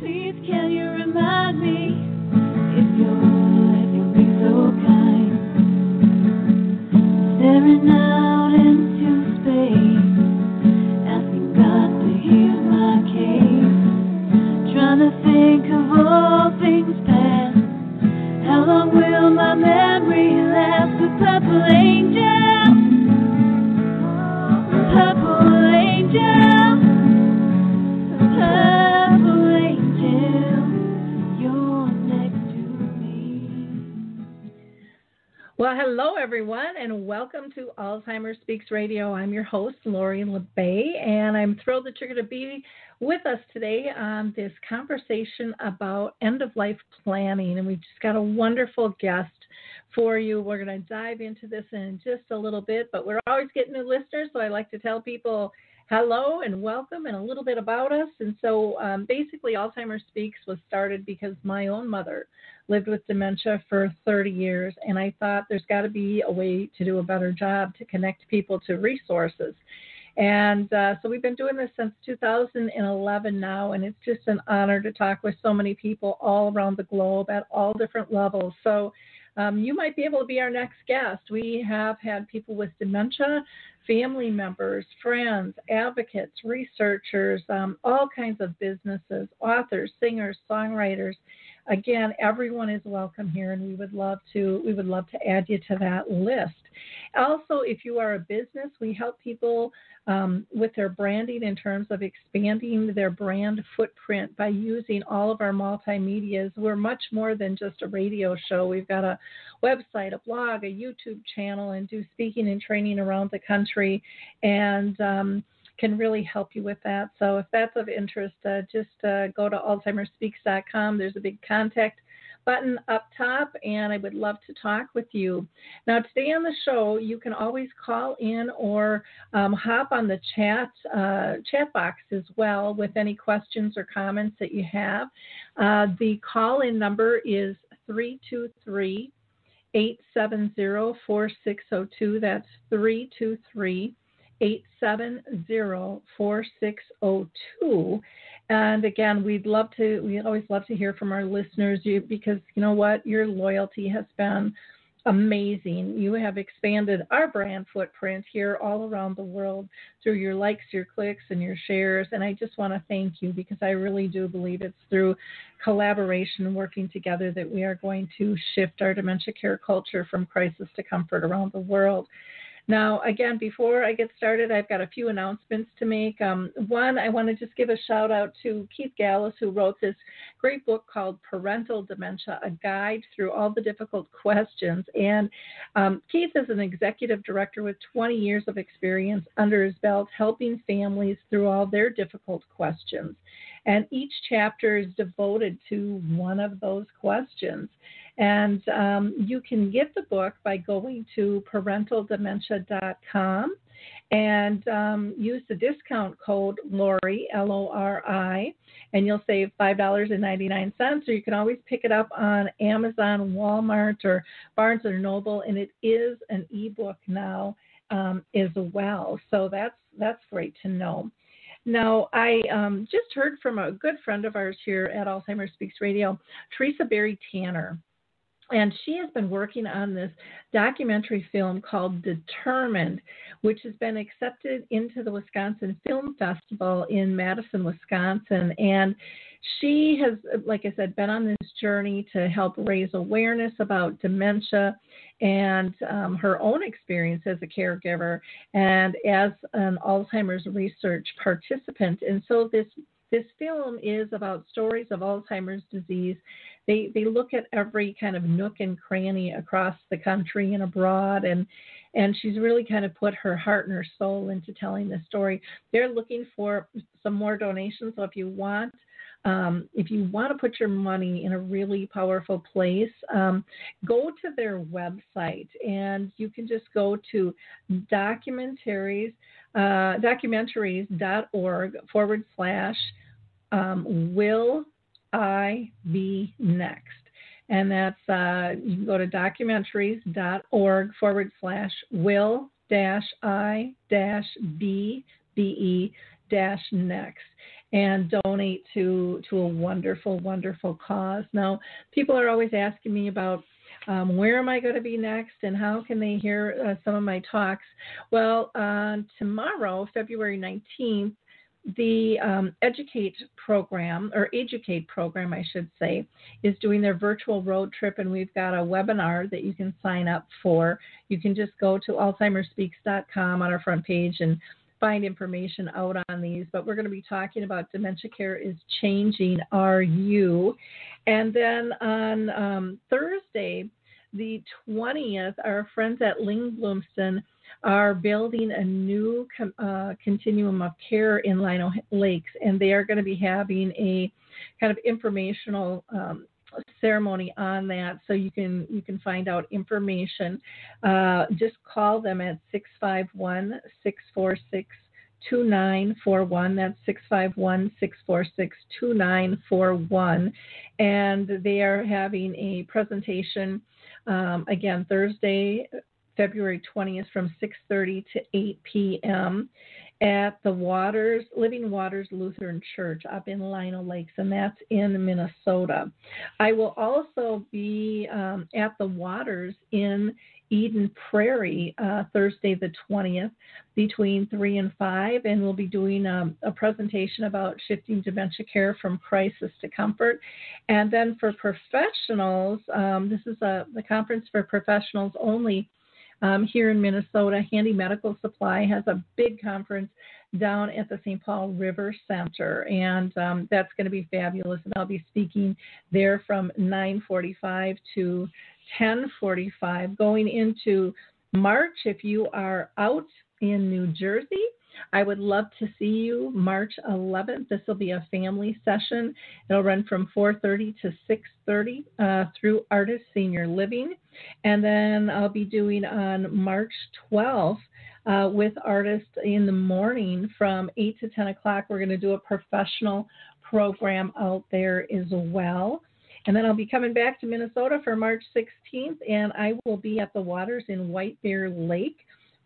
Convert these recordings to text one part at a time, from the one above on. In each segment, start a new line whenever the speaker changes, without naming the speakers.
please can you remind me if you're
welcome to Alzheimer's Speaks Radio. I'm your host, Lori La Bey, and I'm thrilled that you're going to be with us today on this conversation about end of life planning. And we've just got a wonderful guest for you. We're going to dive into this in just a little bit, but we're always getting new listeners, so I like to tell people hello and welcome and a little bit about us. And so um, basically, Alzheimer's Speaks was started because my own mother lived with dementia for 30 years, and I thought there's got to be a way to do a better job to connect people to resources. And uh, so we've been doing this since 2011 now, and it's just an honor to talk with so many people all around the globe at all different levels. So um, you might be able to be our next guest. We have had people with dementia, family members, friends, advocates, researchers, um, all kinds of businesses, authors, singers, songwriters. Again, everyone is welcome here, and we would love to we would love to add you to that list. Also, if you are a business, we help people um, with their branding in terms of expanding their brand footprint by using all of our multimedias. We're much more than just a radio show. We've got a website, a blog, a YouTube channel, and do speaking and training around the country. And um, can really help you with that. So if that's of interest, uh, just uh, go to AlzheimerSpeaks.com. There's a big contact button up top, and I would love to talk with you. Now, today on the show, you can always call in or um, hop on the chat uh, chat box as well with any questions or comments that you have. Uh, the call in number is 323 870 4602. That's 323 870 4602. And again, we'd love to, we always love to hear from our listeners you, because you know what? Your loyalty has been amazing. You have expanded our brand footprint here all around the world through your likes, your clicks, and your shares. And I just want to thank you because I really do believe it's through collaboration working together that we are going to shift our dementia care culture from crisis to comfort around the world. Now, again, before I get started, I've got a few announcements to make. Um, one, I want to just give a shout out to Keith Gallus, who wrote this great book called Parental Dementia A Guide Through All the Difficult Questions. And um, Keith is an executive director with 20 years of experience under his belt helping families through all their difficult questions. And each chapter is devoted to one of those questions. And um, you can get the book by going to parentaldementia.com and um, use the discount code Lori, L O R I, and you'll save $5.99. Or you can always pick it up on Amazon, Walmart, or Barnes and Noble, and it is an ebook now um, as well. So that's that's great to know. Now, I um, just heard from a good friend of ours here at Alzheimer's Speaks Radio, Teresa Berry Tanner and she has been working on this documentary film called Determined, which has been accepted into the Wisconsin Film Festival in Madison, Wisconsin. And she has, like I said, been on this journey to help raise awareness about dementia and um, her own experience as a caregiver and as an Alzheimer's research participant. And so this this film is about stories of Alzheimer's disease. They they look at every kind of nook and cranny across the country and abroad, and and she's really kind of put her heart and her soul into telling the story. They're looking for some more donations, so if you want. Um, if you want to put your money in a really powerful place, um, go to their website and you can just go to documentaries, uh, documentaries.org forward slash um, will I be next? And that's, uh, you can go to documentaries.org forward slash will dash I dash B B E dash next. and donate to to a wonderful, wonderful cause. Now, people are always asking me about um, where am I going to be next and how can they hear uh, some of my talks? Well, uh, tomorrow, February 19th, the um, Educate program, or Educate program, I should say, is doing their virtual road trip, and we've got a webinar that you can sign up for. You can just go to AlzheimerSpeaks.com on our front page and find information out on these. But we're going to be talking about dementia care is changing. Are you? And then on um, Thursday, the 20th, our friends at Lyngblomsten are building a new uh, continuum of care in Lino Lakes, and they are going to be having a kind of informational um, ceremony on that so you can you can find out information. Uh, just call them at 651 646 2941 that's 651 646 2941 and they are having a presentation um, again thursday February 20th from 6:30 to 8 p.m. at the Waters Living Waters Lutheran Church up in Lino Lakes, and that's in Minnesota. I will also be um, at the Waters in Eden Prairie uh, Thursday the 20th between 3 and 5, and we'll be doing um, a presentation about shifting dementia care from crisis to comfort. And then for professionals, um, this is a, the conference for professionals only um, here in Minnesota. Handi Medical Supply has a big conference down at the St. Paul River Center, and um, that's going to be fabulous. And I'll be speaking there from 9:45 to 10:45. Going into March, if you are out in New Jersey, I would love to see you March 11th. This will be a family session. It'll run from 4:30 to 6:30 uh, through Artis Senior Living, and then I'll be doing on March 12th uh, with artists in the morning from 8 to 10 o'clock. We're going to do a professional program out there as well. And then I'll be coming back to Minnesota for March 16th, and I will be at the Waters in White Bear Lake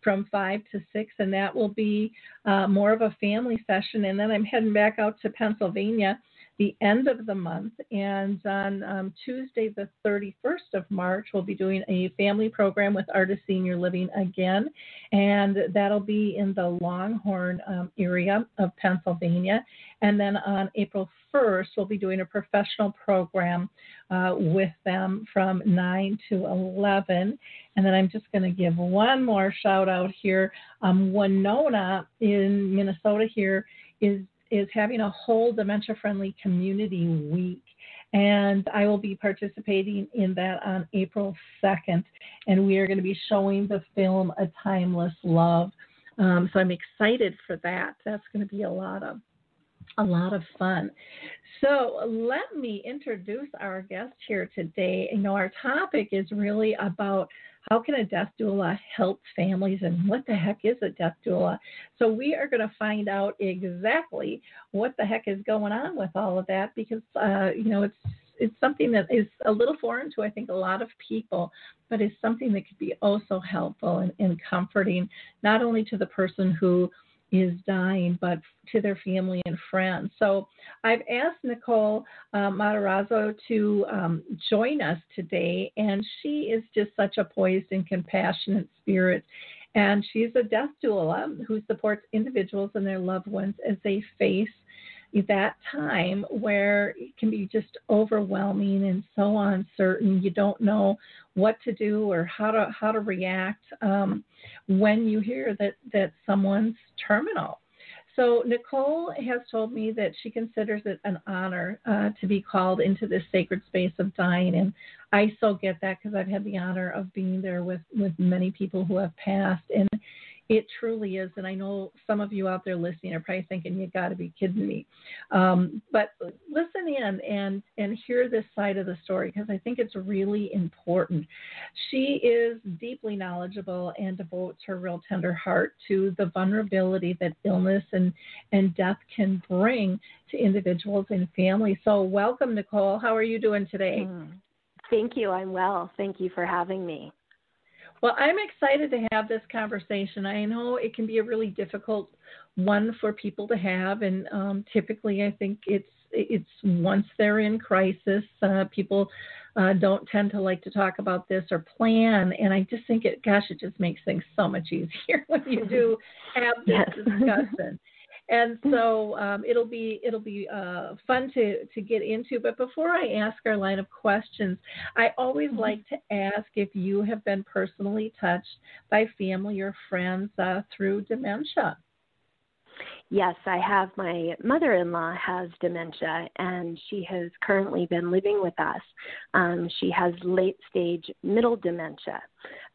from 5 to 6, and that will be uh, more of a family session. And then I'm heading back out to Pennsylvania the end of the month. And on um, Tuesday, the 31st of March, we'll be doing a family program with Artis Senior Living again. And that'll be in the Langhorne um, area of Pennsylvania. And then on April 1st, we'll be doing a professional program uh, with them from 9 to 11. And then I'm just going to give one more shout out here. Um, Winona in Minnesota here is is having a whole dementia friendly community week. And I will be participating in that on April 2nd. And we are going to be showing the film A Timeless Love. Um, so I'm excited for that. That's going to be a lot of a lot of fun. So let me introduce our guest here today. You know, our topic is really about how can a death doula help families and what the heck is a death doula? So we are going to find out exactly what the heck is going on with all of that because uh, you know it's it's something that is a little foreign to I think a lot of people, but is something that could be also helpful and, and comforting not only to the person who is dying, but to their family and friends. So I've asked Nicole uh, Matarazzo to um, join us today, and she is just such a poised and compassionate spirit. And she's a death doula who supports individuals and their loved ones as they face that time where it can be just overwhelming and so uncertain. You don't know what to do or how to how to react um, when you hear that that someone's terminal. So Nicole has told me that she considers it an honor uh, to be called into this sacred space of dying, and I so get that because I've had the honor of being there with with many people who have passed, and it truly is. And I know some of you out there listening are probably thinking, you got to be kidding me. Um, but listen in and, and hear this side of the story because I think it's really important. She is deeply knowledgeable and devotes her real tender heart to the vulnerability that illness and, and death can bring to individuals and families. So, welcome, Nicole. How are you doing today?
Mm. Thank you. I'm well. Thank you for having me.
Well, I'm excited to have this conversation. I know it can be a really difficult one for people to have, and um, typically, I think it's it's once they're in crisis, uh, people uh, don't tend to like to talk about this or plan. And I just think it, gosh, it just makes things so much easier when you do have this yes. discussion. And so um, it'll be it'll be uh, fun to to get into. But before I ask our line of questions, I always mm-hmm. like to ask if you have been personally touched by family or friends uh, through dementia.
Yes, I have. My mother in law has dementia, and she has currently been living with us. Um, she has late stage middle dementia.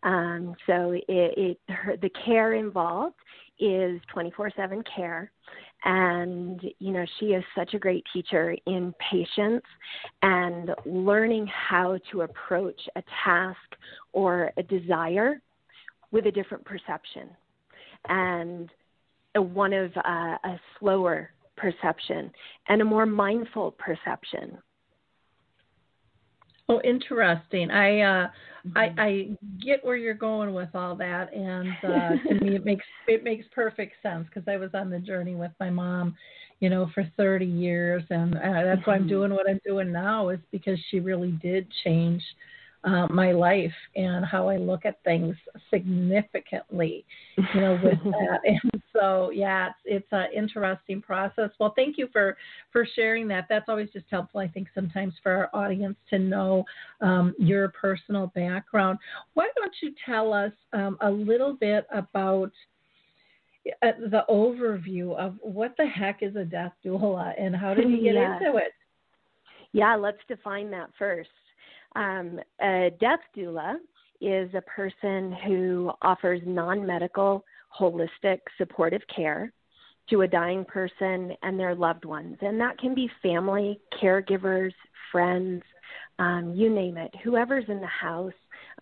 Um, so it, it her, the care involved is 24 7 care. And, you know, she is such a great teacher in patience and learning how to approach a task or a desire with a different perception. And a, one of uh, a slower perception and a more mindful perception.
Oh, interesting. I uh, mm-hmm. I, I get where you're going with all that, and uh, to me, it makes it makes perfect sense because I was on the journey with my mom, you know, for 30 years, and uh, that's why I'm mm-hmm. doing what I'm doing now is because she really did change uh, my life and how I look at things significantly, you know, with that. And so, yeah, it's, it's an interesting process. Well, thank you for for sharing that. That's always just helpful, I think, sometimes for our audience to know um, your personal background. Why don't you tell us um, a little bit about? Uh, the overview of what the heck is a death doula and how did you get yeah. into it?
Yeah, let's define that first. Um, a death doula is a person who offers non medical, holistic, supportive care to a dying person and their loved ones. And that can be family, caregivers, friends, um, you name it, whoever's in the house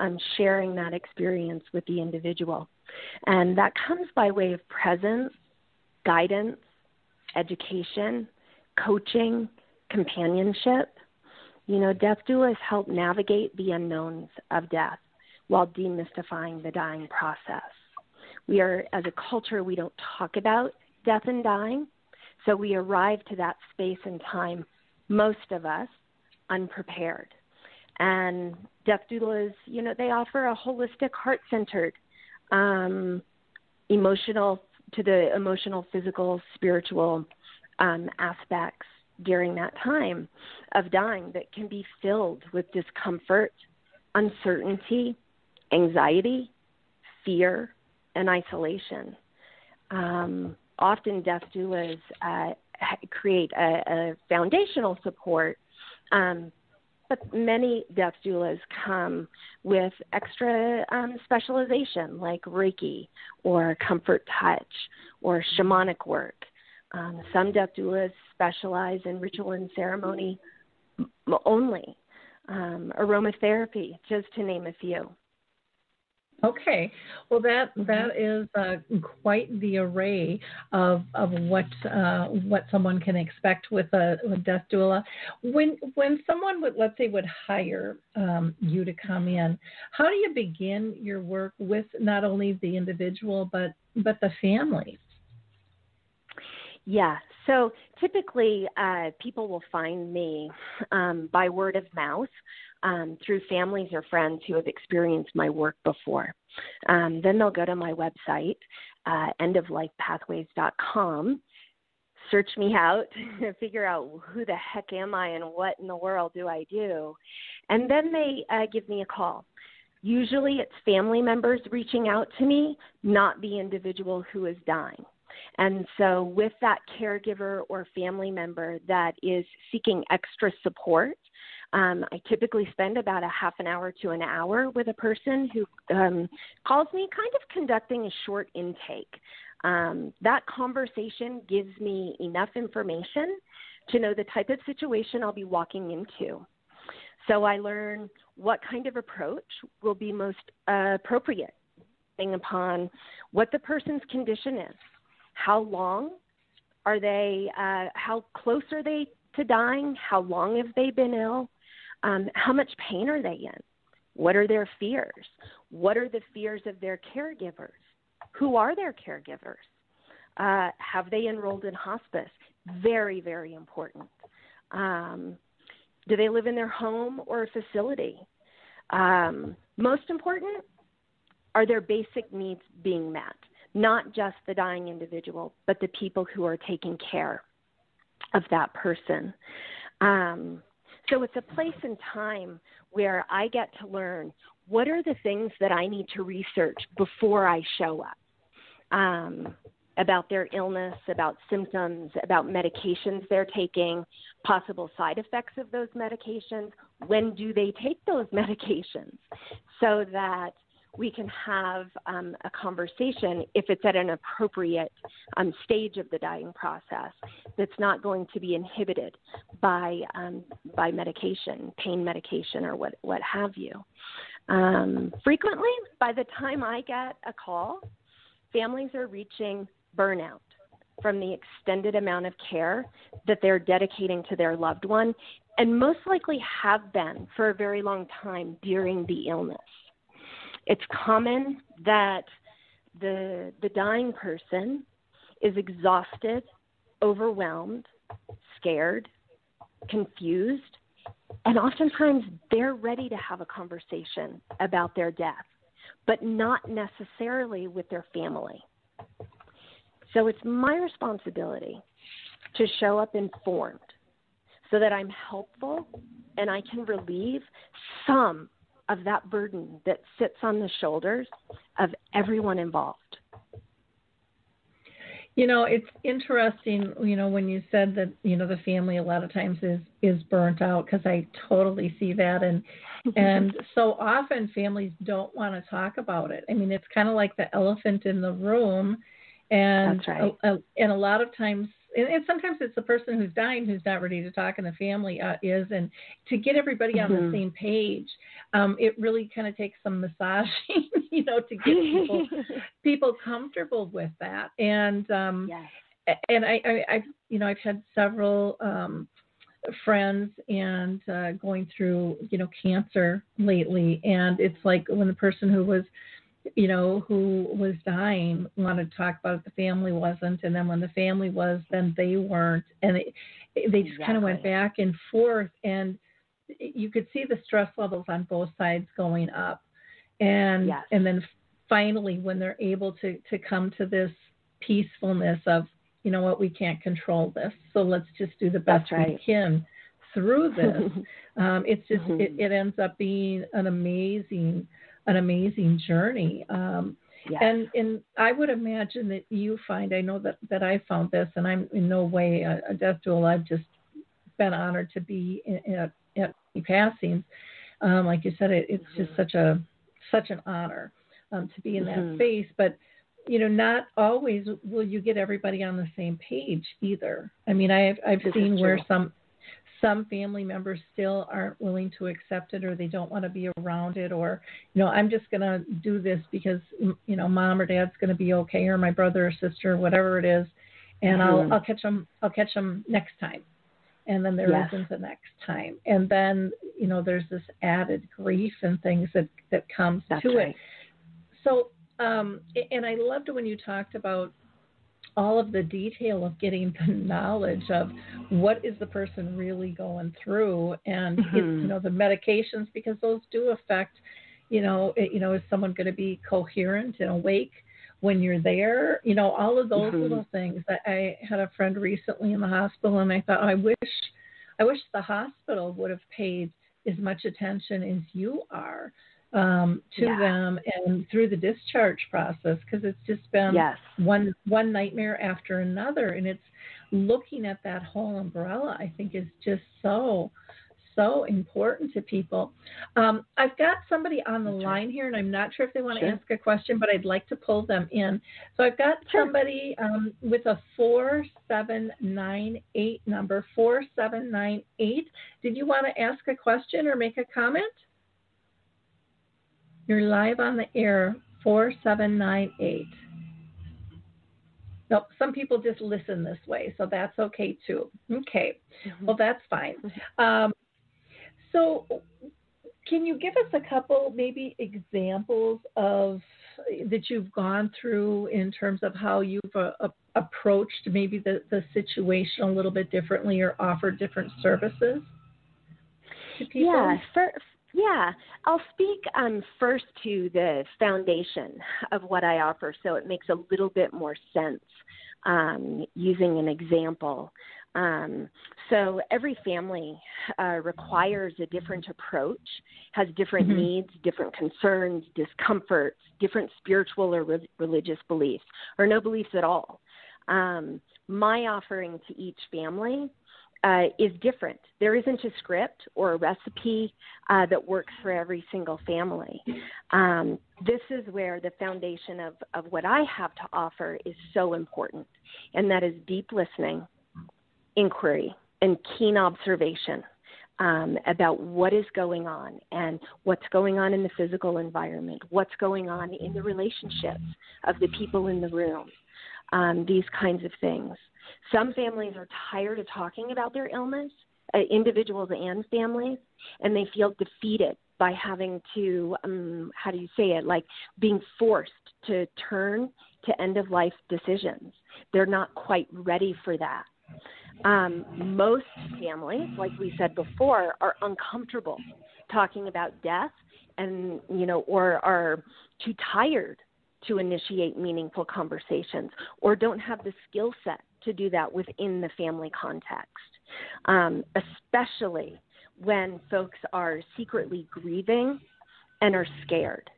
um, sharing that experience with the individual. And that comes by way of presence, guidance, education, coaching, companionship, you know, death doulas help navigate the unknowns of death while demystifying the dying process. We are, as a culture, we don't talk about death and dying, so we arrive to that space and time, most of us, unprepared. And death doulas, you know, they offer a holistic, heart centered, um, emotional, to the emotional, physical, spiritual um, aspects during that time of dying that can be filled with discomfort, uncertainty, anxiety, fear, and isolation. Um, often, death doulas uh, create a, a, foundational support, um, but many death doulas come with extra um, specialization like Reiki or comfort touch or shamanic work. Um, some death doulas specialize in ritual and ceremony only, um, aromatherapy, just to name a few.
Okay, well that mm-hmm. that is uh, quite the array of of what uh, what someone can expect with a, a, death doula. When when someone would let's say would hire um, you to come in, how do you begin your work with not only the individual but but the family?
Yeah. So typically, uh, people will find me um, by word of mouth um, through families or friends who have experienced my work before. Um, then they'll go to my website, uh, endoflifepathways.com, search me out, figure out who the heck am I and what in the world do I do, and then they uh, give me a call. Usually, it's family members reaching out to me, not the individual who is dying. And so, with that caregiver or family member that is seeking extra support, um, I typically spend about a half an hour to an hour with a person who um, calls me, kind of conducting a short intake. Um, that conversation gives me enough information to know the type of situation I'll be walking into. So I learn what kind of approach will be most uh, appropriate, depending upon what the person's condition is, how long are they? Uh, how close are they to dying? How long have they been ill? Um, how much pain are they in? What are their fears? What are the fears of their caregivers? Who are their caregivers? Uh, have they enrolled in hospice? Very, very important. Um, do they live in their home or a facility? Um, most important, are their basic needs being met? Not just the dying individual, but the people who are taking care of that person. Um, so it's a place and time where I get to learn what are the things that I need to research before I show up um, about their illness, about symptoms, about medications they're taking, possible side effects of those medications. When do they take those medications? So that we can have um, a conversation if it's at an appropriate um, stage of the dying process that's not going to be inhibited by um, by medication, pain medication, or what what have you. Um, frequently, by the time I get a call, families are reaching burnout from the extended amount of care that they're dedicating to their loved one, and most likely have been for a very long time during the illness it's common that the the dying person is exhausted, overwhelmed, scared, confused, and oftentimes they're ready to have a conversation about their death, but not necessarily with their family. So it's my responsibility to show up informed so that I'm helpful and I can relieve some of that burden that sits on the shoulders of everyone involved.
You know, it's interesting, you know, when you said that, you know, the family a lot of times is is burnt out because I totally see that and and so often families don't want to talk about it. I mean, it's kind of like the elephant in the room and
right.
a, a, and a lot of times and, and sometimes it's the person who's dying who's not ready to talk and the family uh, is and to get everybody mm-hmm. on the same page um, it really kind of takes some massaging you know to get people people comfortable with that and um
yes.
and I, I i've you know i've had several um friends and uh, going through you know cancer lately and it's like when the person who was you know, who was dying wanted to talk about it, the family wasn't, and then when the family was, then they weren't, and it, they just
exactly.
kind of went back and forth, and you could see the stress levels on both sides going up, and
yes.
and then finally when they're able to to come to this peacefulness of, you know what, we can't control this, so let's just do the best
right.
we can through this. um, it's just
mm-hmm.
it, it ends up being an amazing an amazing journey. Um,
yes.
And and I would imagine that you find I know that that I found this, and I'm in no way a, a death doula. I've just been honored to be in, at, at passings. Um, like you said, it, it's mm-hmm. just such a such an honor um, to be in
mm-hmm.
that space. But you know, not always will you get everybody on the same page either. I mean, I've I've
this
seen where some some family members still aren't willing to accept it or they don't want to be around it or you know i'm just going to do this because you know mom or dad's going to be okay or my brother or sister whatever it is and
mm-hmm.
i'll i'll catch them i'll catch them next time and then there
yes.
not the next time and then you know there's this added grief and things that that comes
That's
to
right.
it so um and i loved when you talked about all of the detail of getting the knowledge of what is the person really going through and
mm-hmm.
you know the medications because those do affect you know it, you know is someone going to be coherent and awake when you're there you know all of those
mm-hmm.
little things i had a friend recently in the hospital and i thought i wish i wish the hospital would have paid as much attention as you are um, to
yeah.
them and through the discharge process because it's just been
yes.
one one nightmare after another, and it's looking at that whole umbrella. I think is just so so important to people. Um, I've got somebody on the
That's
line
right.
here, and I'm not sure if they want to
sure.
ask a question, but I'd like to pull them in. So I've got
sure.
somebody um, with a 4798 number, 4798. Did you want to ask a question or make a comment? You're live on the air, 4798. Nope, some people just listen this way, so that's okay too. Okay,
mm-hmm.
well, that's fine. Um, so, can you give us a couple, maybe examples of that you've gone through in terms of how you've uh, approached maybe the, the situation a little bit differently or offered different services to people?
Yeah, for, yeah. I'll speak um, first to the foundation of what I offer so it makes a little bit more sense um, using an example. Um, so every family uh, requires a different approach, has different mm-hmm. needs, different concerns, discomforts, different spiritual or re- religious beliefs, or no beliefs at all. Um, my offering to each family uh, is different. There isn't a script or a recipe uh, that works for every single family. Um, this is where the foundation of, of what I have to offer is so important, and that is deep listening, inquiry, and keen observation. Um, about what is going on and what's going on in the physical environment, what's going on in the relationships of the people in the room, um, these kinds of things. Some families are tired of talking about their illness, uh, individuals and families, and they feel defeated by having to, um, how do you say it, like being forced to turn to end of life decisions. They're not quite ready for that. Um, most families, like we said before, are uncomfortable talking about death and, you know, or are too tired to initiate meaningful conversations or don't have the skill set to do that within the family context, um, especially when folks are secretly grieving and are scared.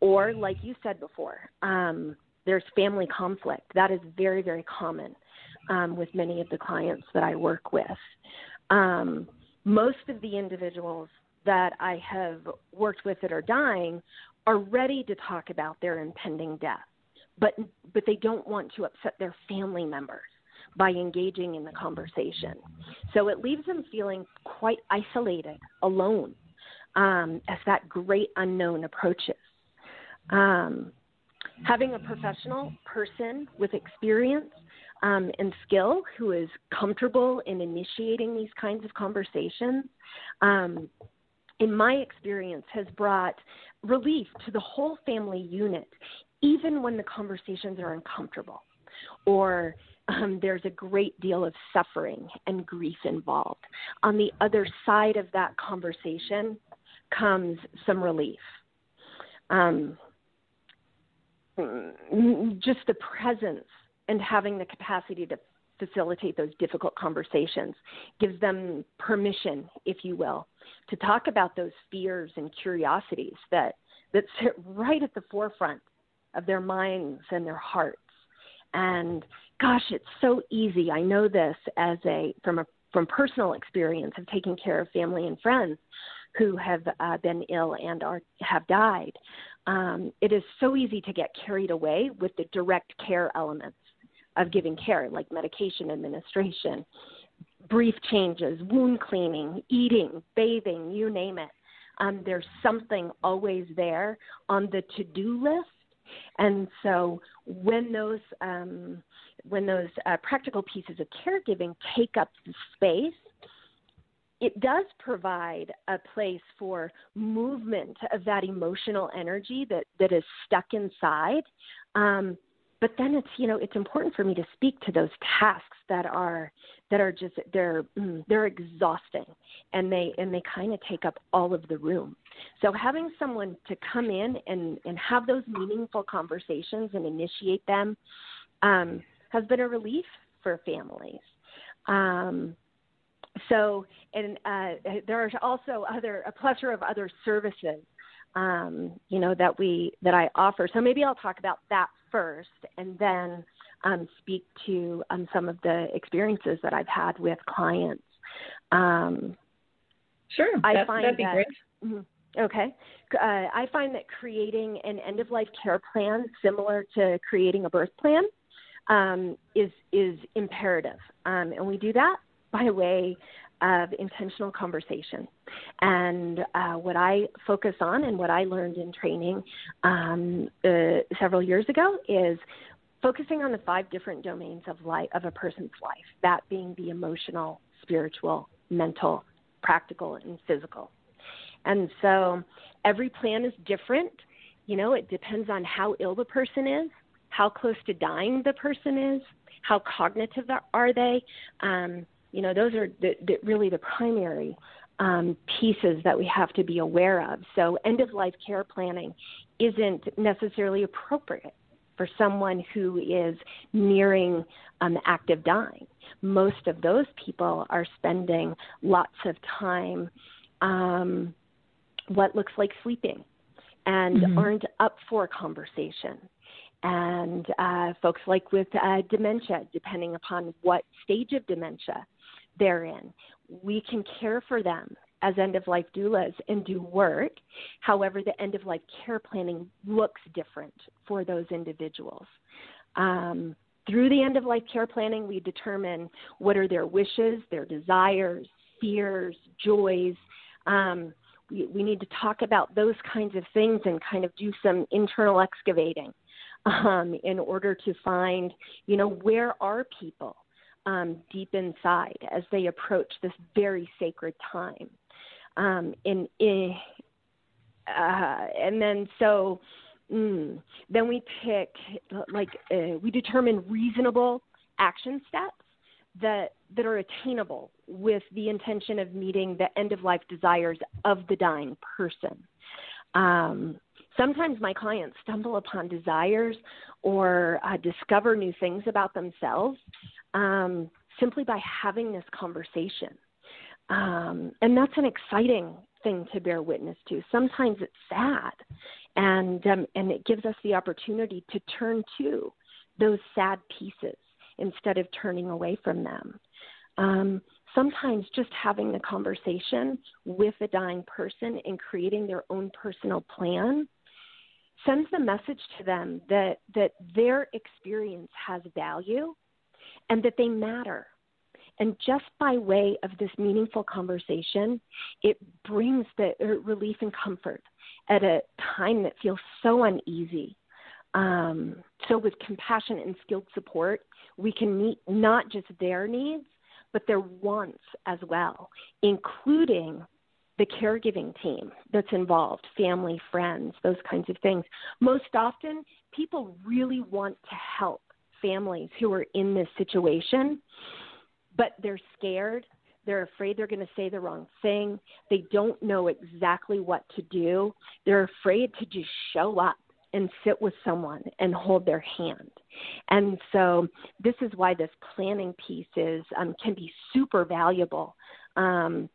Or, like you said before, um, there's family conflict. That is very, very common um, with many of the clients that I work with. Um, most of the individuals that I have worked with that are dying are ready to talk about their impending death, but but they don't want to upset their family members by engaging in the conversation. So it leaves them feeling quite isolated, alone, um, as that great unknown approaches. Um, having a professional person with experience um, and skill who is comfortable in initiating these kinds of conversations, um, in my experience, has brought relief to the whole family unit, even when the conversations are uncomfortable or um, there's a great deal of suffering and grief involved. On the other side of that conversation comes some relief. Um, just the presence and having the capacity to facilitate those difficult conversations gives them permission, if you will, to talk about those fears and curiosities that, that sit right at the forefront of their minds and their hearts. And gosh, it's so easy. I know this as a from a from personal experience of taking care of family and friends who have uh, been ill and are have died. Um, it is so easy to get carried away with the direct care elements of giving care, like medication administration, brief changes, wound cleaning, eating, bathing, you name it. Um, there's something always there on the to do list. And so when those um, when those uh, practical pieces of caregiving take up the space, it does provide a place for movement of that emotional energy that, that is stuck inside. Um, but then it's you know it's important for me to speak to those tasks that are that are just they're mm, they're exhausting and they and they kind of take up all of the room so having someone to come in and and have those meaningful conversations and initiate them um, has been a relief for families um, so and uh, there are also other a plethora of other services um, you know that we that I offer. So maybe I'll talk about that first, and then um, speak to um, some of the experiences that I've had with clients. Um,
sure,
I
that,
find
that'd be
that,
great.
Mm-hmm, okay, uh, I find that creating an end of life care plan similar to creating a birth plan um, is is imperative, um, and we do that by way of intentional conversation. And uh, what I focus on and what I learned in training um, uh, several years ago is focusing on the five different domains of life of a person's life, that being the emotional, spiritual, mental, practical, and physical. And so every plan is different. You know, it depends on how ill the person is, how close to dying the person is, how cognitive are they. Um, you know, those are the, the, really the primary um, pieces that we have to be aware of. So, end of life care planning isn't necessarily appropriate for someone who is nearing um, active dying. Most of those people are spending lots of time um, what looks like sleeping and mm-hmm. aren't up for conversation. And uh, folks like with uh, dementia, depending upon what stage of dementia they're in, we can care for them as end of life doulas and do work. However, the end of life care planning looks different for those individuals. Um, through the end of life care planning, we determine what are their wishes, their desires, fears, joys. Um, we, we need to talk about those kinds of things and kind of do some internal excavating um, in order to find, you know, where are people um, deep inside as they approach this very sacred time. Um, in, in uh, and then so mm, then we pick like uh, we determine reasonable action steps that that are attainable with the intention of meeting the end of life desires of the dying person. Um, sometimes my clients stumble upon desires or uh, discover new things about themselves um, simply by having this conversation. Um, and that's an exciting thing to bear witness to. Sometimes it's sad, and um, and it gives us the opportunity to turn to those sad pieces instead of turning away from them. Um, sometimes just having the conversation with a dying person and creating their own personal plan sends the message to them that that their experience has value and that they matter and just by way of this meaningful conversation, it brings the uh, relief and comfort at a time that feels so uneasy. Um, so, with compassion and skilled support, we can meet not just their needs, but their wants as well, including the caregiving team that's involved, family, friends, those kinds of things. Most often, people really want to help families who are in this situation but they're scared. They're afraid they're going to say the wrong thing. They don't know exactly what to do. They're afraid to just show up and sit with someone and hold their hand. And so this is why this planning piece is um, can be super valuable. Um,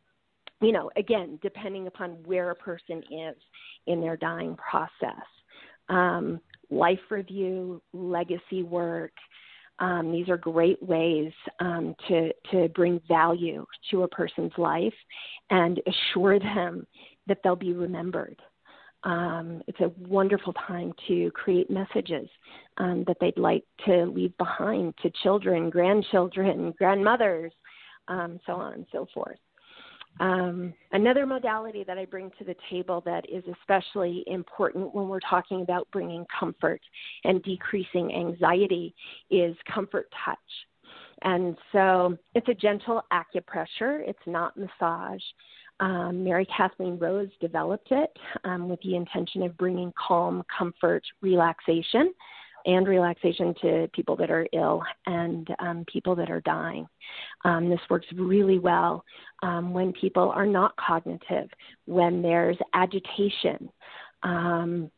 you know, again, depending upon where a person is in their dying process. Um, life review, legacy work, um, these are great ways um, to, to bring value to a person's life and assure them that they'll be remembered. Um, it's a wonderful time to create messages um, that they'd like to leave behind to children, grandchildren, grandmothers, um, so on and so forth. Um, another modality that I bring to the table that is especially important when we're talking about bringing comfort and decreasing anxiety is comfort touch. And so it's a gentle acupressure, it's not massage. Um, Mary Kathleen Rose developed it um, with the intention of bringing calm, comfort, relaxation and relaxation to people that are ill and um, people that are dying. Um, this works really well um, when people are not cognitive, when there's agitation, um,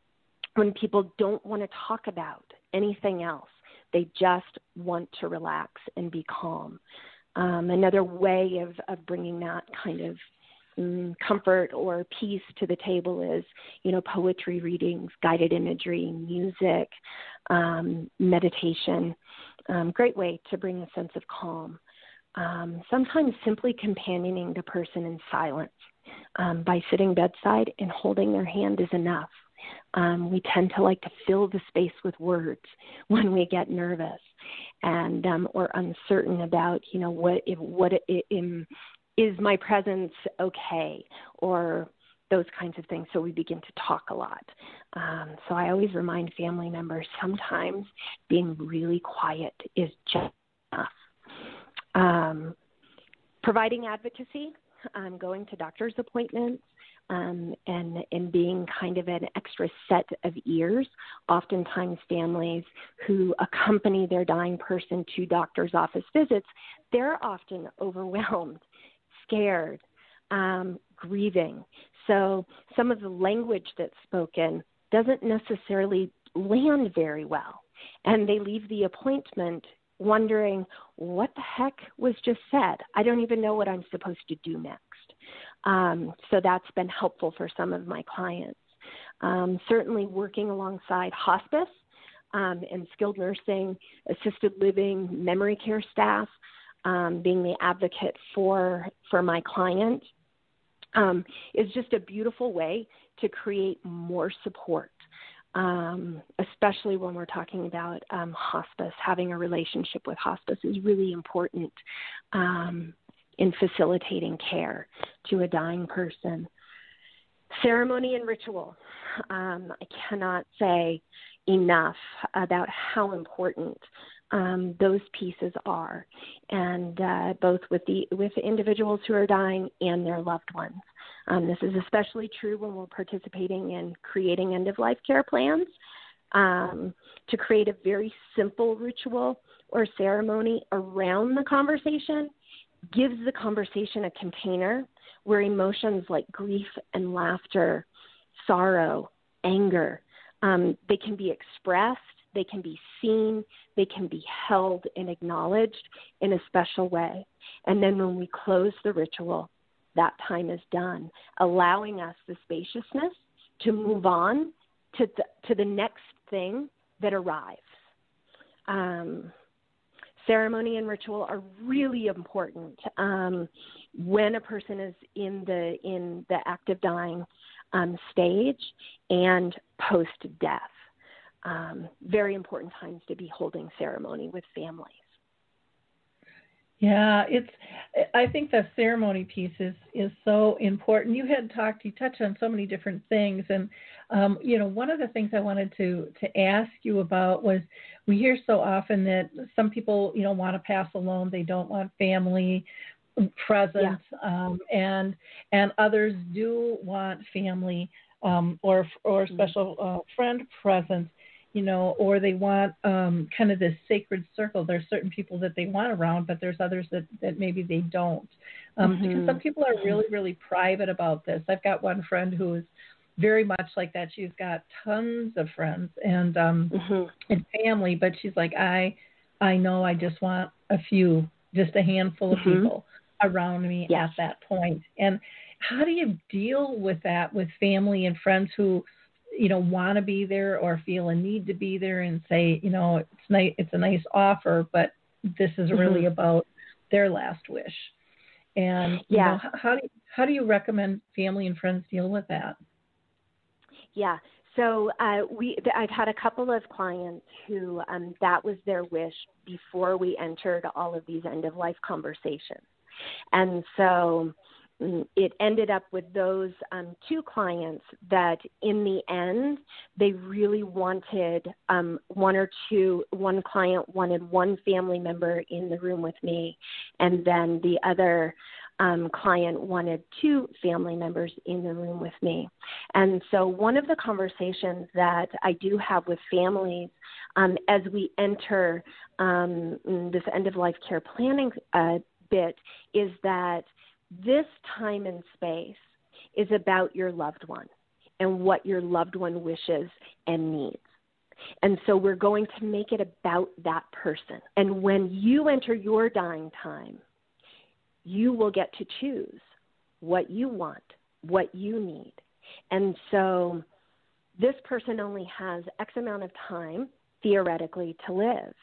when people don't want to talk about anything else. They just want to relax and be calm. Um, another way of, of bringing that kind of um, comfort or peace to the table is, you know, poetry readings, guided imagery, music, um, meditation. Um, great way to bring a sense of calm. Um, sometimes simply companioning the person in silence um, by sitting bedside and holding their hand is enough. Um, we tend to like to fill the space with words when we get nervous and um, or uncertain about you know what if, what it, is my presence okay? Or those kinds of things. So we begin to talk a lot. Um, so i always remind family members sometimes being really quiet is just enough. Um, providing advocacy um, going to doctor's appointments, um, and and being kind of an extra set of ears. Oftentimes, families who accompany their dying person to doctor's office visits, they're often overwhelmed, scared, um, grieving. So some of the language that's spoken doesn't necessarily land very well, and they leave the appointment wondering what the heck was just said. I don't even know what I'm supposed to do next. Um, so that's been helpful for some of my clients. Um, certainly, working alongside hospice um, and skilled nursing, assisted living, memory care staff, um, being the advocate for for my client um, is just a beautiful way to create more support. Um, especially when we're talking about um, hospice, having a relationship with hospice is really important. Um, in facilitating care to a dying person. Ceremony and ritual. Um, I cannot say enough about how important um, those pieces are, and uh, both with the with individuals who are dying and their loved ones. Um, this is especially true when we're participating in creating end of life care plans. Um, to create a very simple ritual or ceremony around the conversation gives the conversation a container where emotions like grief and laughter, sorrow, anger, um, they can be expressed, they can be seen, they can be held and acknowledged in a special way. And then when we close the ritual, that time is done, allowing us the spaciousness to move on to the, to the next thing that arrives. Um, ceremony and ritual are really important um, when a person is in the in the active dying um, stage and post death. Um, very important times to be holding ceremony with families.
Yeah, it's. I think the ceremony piece is is so important. You had talked, you touched on so many different things, and um, you know, one of the things I wanted to to ask you about was we hear so often that some people, you know, want to pass alone. They don't want family present, yeah. um, and and others do want family um, or or mm-hmm. special uh, friend presence you know, or they want um, kind of this sacred circle. There's certain people that they want around, but there's others that, that maybe they don't. Um, mm-hmm. Because some people are really, really private about this. I've got one friend who is very much like that. She's got tons of friends and um, mm-hmm. and family, but she's like, I, I know I just want a few, just a handful of mm-hmm. people around me yes. at that point. And how do you deal with that with family and friends who you know want to be there or feel a need to be there and say you know it's nice it's a nice offer but this is really mm-hmm. about their last wish. And yeah. know, how do you, how do you recommend family and friends deal with that?
Yeah. So uh, we i've had a couple of clients who um, that was their wish before we entered all of these end of life conversations. And so it ended up with those um, two clients that in the end they really wanted um, one or two one client wanted one family member in the room with me and then the other um, client wanted two family members in the room with me. And so one of the conversations that i do have with families um, as we enter um, this end of life care planning uh, bit is that this time and space is about your loved one and what your loved one wishes and needs. And so we're going to make it about that person. And when you enter your dying time, you will get to choose what you want, what you need. And so this person only has X amount of time, theoretically, to live.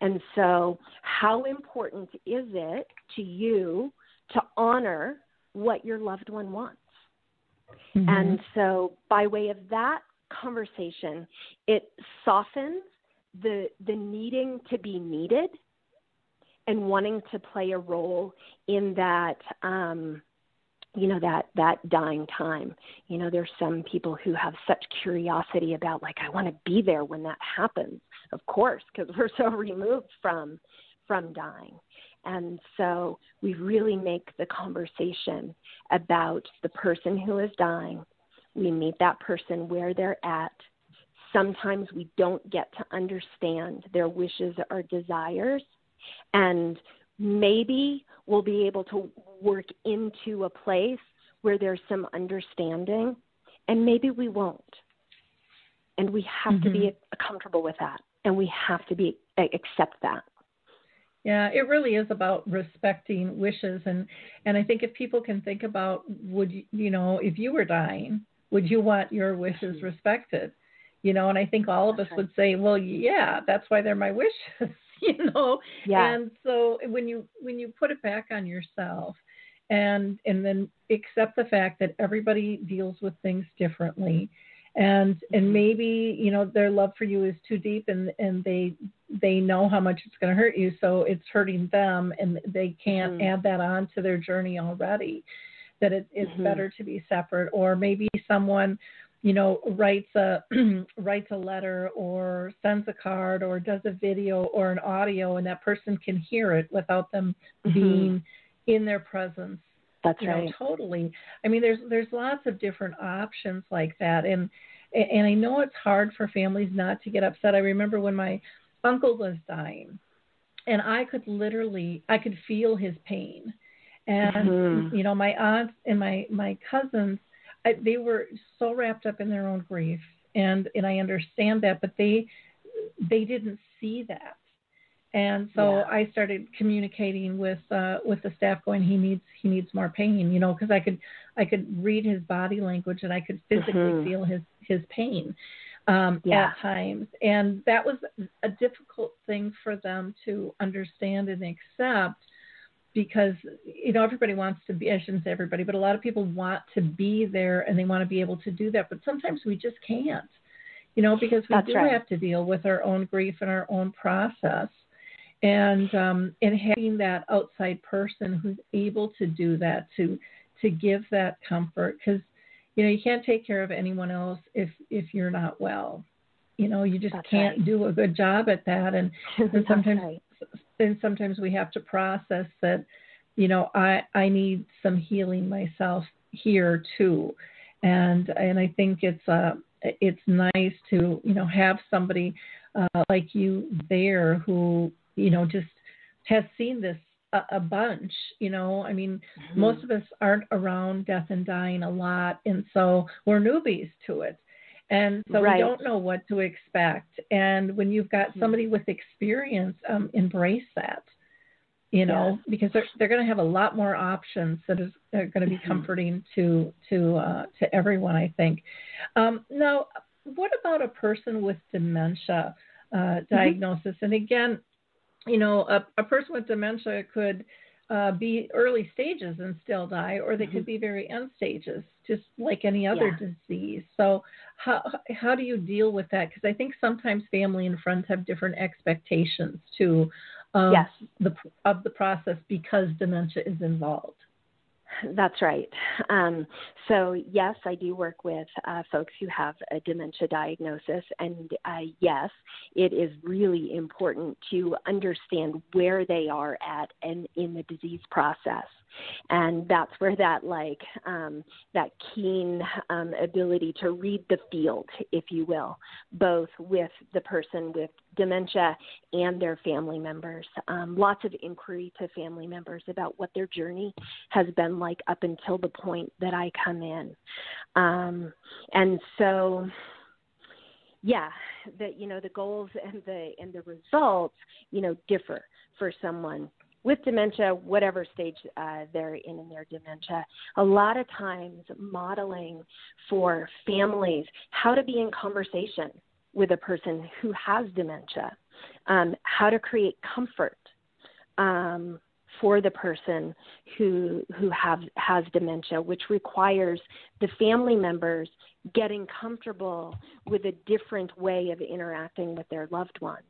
And so, how important is it to you to honor what your loved one wants. Mm-hmm. And so, by way of that conversation, it softens the the needing to be needed and wanting to play a role in that um, you know that that dying time you know there's some people who have such curiosity about like i want to be there when that happens of course because we're so removed from from dying. And so we really make the conversation about the person who is dying. We meet that person where they're at. Sometimes we don't get to understand their wishes or desires. And maybe we'll be able to work into a place where there's some understanding, and maybe we won't. And we have mm-hmm. to be mm-hmm. comfortable with that, and we have to be accept that.
Yeah, it really is about respecting wishes and and I think if people can think about would you, you know, if you were dying, would you want your wishes mm-hmm. respected? You know, and I think all of us would say, well, yeah, that's why they're my wishes, you know. Yeah. And so when you when you put it back on yourself and and then accept the fact that everybody deals with things differently and and mm-hmm. maybe you know their love for you is too deep and and they they know how much it's going to hurt you so it's hurting them and they can't mm-hmm. add that on to their journey already that it, it's mm-hmm. better to be separate or maybe someone you know writes a writes a letter or sends a card or does a video or an audio and that person can hear it without them mm-hmm. being in their presence
that's
you
right.
Know, totally. I mean, there's there's lots of different options like that, and and I know it's hard for families not to get upset. I remember when my uncle was dying, and I could literally I could feel his pain, and mm-hmm. you know my aunts and my my cousins, I, they were so wrapped up in their own grief, and and I understand that, but they they didn't see that and so yeah. I started communicating with uh, with the staff, going, he needs he needs more pain, you know, because I could I could read his body language and I could physically mm-hmm. feel his his pain um, yeah. at times, and that was a difficult thing for them to understand and accept because you know everybody wants to be I shouldn't say everybody, but a lot of people want to be there and they want to be able to do that, but sometimes we just can't, you know, because we
That's
do
right.
have to deal with our own grief and our own process and um, and having that outside person who's able to do that to to give that comfort because you know you can't take care of anyone else if if you're not well you know you just
That's
can't
right.
do a good job at that and, and sometimes
right.
and sometimes we have to process that you know i i need some healing myself here too and and i think it's uh it's nice to you know have somebody uh, like you there who you know, just has seen this a, a bunch. You know, I mean, mm-hmm. most of us aren't around death and dying a lot, and so we're newbies to it. And so
right.
we don't know what to expect. And when you've got mm-hmm. somebody with experience, um, embrace that you know, yes. because they're they're going to have a lot more options that is are going to be mm-hmm. comforting to to uh, to everyone. I think. Um, now, what about a person with dementia uh, mm-hmm. diagnosis? Mm-hmm. And again, you know, a, a person with dementia could uh, be early stages and still die, or they mm-hmm. could be very end stages, just like any other yeah. disease. So, how how do you deal with that? Because I think sometimes family and friends have different expectations too of
yes.
the of the process because dementia is involved.
That's right. Um, so, yes, I do work with uh, folks who have a dementia diagnosis. And uh, yes, it is really important to understand where they are at and in the disease process and that's where that like um, that keen um, ability to read the field, if you will, both with the person with dementia and their family members. Um, lots of inquiry to family members about what their journey has been like up until the point that I come in, um, and so yeah the you know the goals and the and the results you know differ for someone with dementia, whatever stage uh, they're in in their dementia, a lot of times modeling for families how to be in conversation with a person who has dementia, um, how to create comfort um, for the person who who have has dementia, which requires the family members getting comfortable with a different way of interacting with their loved one.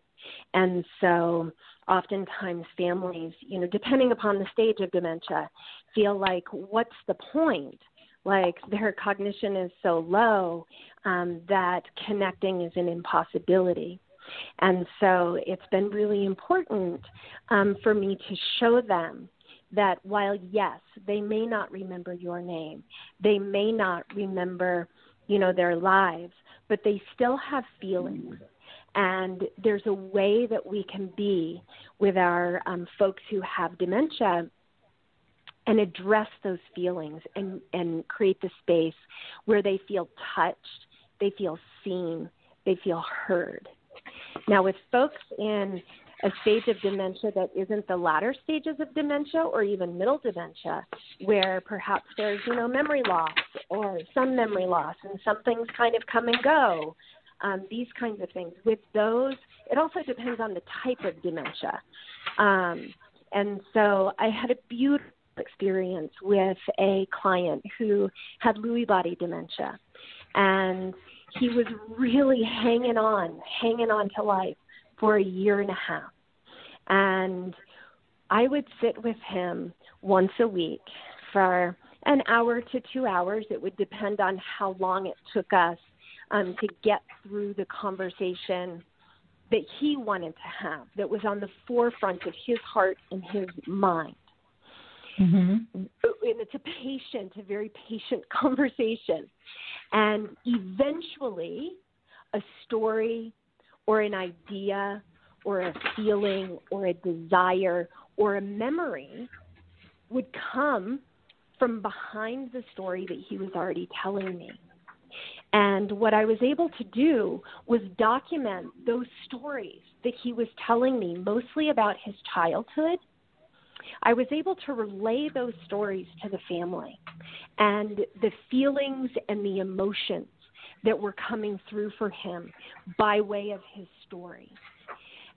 And so oftentimes families, you know, depending upon the stage of dementia, feel like, what's the point? Like their cognition is so low um, that connecting is an impossibility. And so it's been really important um, for me to show them that while, yes, they may not remember your name, they may not remember, you know, their lives, but they still have feelings. And there's a way that we can be with our um, folks who have dementia and address those feelings and, and create the space where they feel touched, they feel seen, they feel heard. Now, with folks in a stage of dementia that isn't the latter stages of dementia or even middle dementia, where perhaps there's, you know, memory loss or some memory loss and some things kind of come and go, um, these kinds of things. With those, it also depends on the type of dementia. Um, and so I had a beautiful experience with a client who had Lewy body dementia. And he was really hanging on, hanging on to life for a year and a half. And I would sit with him once a week for an hour to two hours. It would depend on how long it took us um, to get through the conversation that he wanted to have, that was on the forefront of his heart and his mind. Mm-hmm. And it's a patient, a very patient conversation. And eventually, a story or an idea or a feeling or a desire or a memory would come from behind the story that he was already telling me. And what I was able to do was document those stories that he was telling me, mostly about his childhood. I was able to relay those stories to the family and the feelings and the emotions that were coming through for him by way of his story.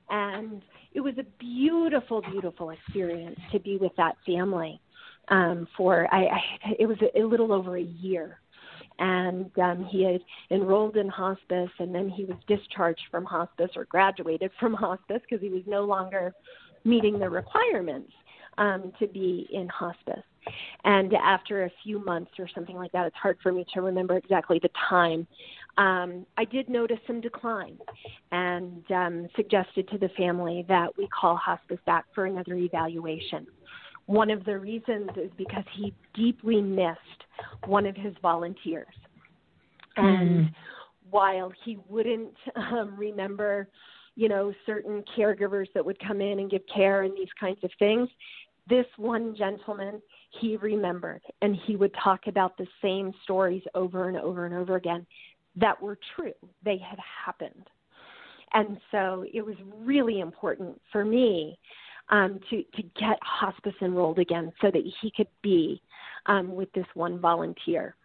And it was a beautiful, beautiful experience to be with that family um, for I, I it was a, a little over a year and um, he had enrolled in hospice and then he was discharged from hospice or graduated from hospice because he was no longer meeting the requirements um, to be in hospice and after a few months or something like that it's hard for me to remember exactly the time um, i did notice some decline and um, suggested to the family that we call hospice back for another evaluation one of the reasons is because he deeply missed one of his volunteers. And mm. while he wouldn't um, remember, you know, certain caregivers that would come in and give care and these kinds of things, this one gentleman he remembered and he would talk about the same stories over and over and over again that were true. They had happened. And so it was really important for me um, to to get hospice enrolled again, so that he could be um, with this one volunteer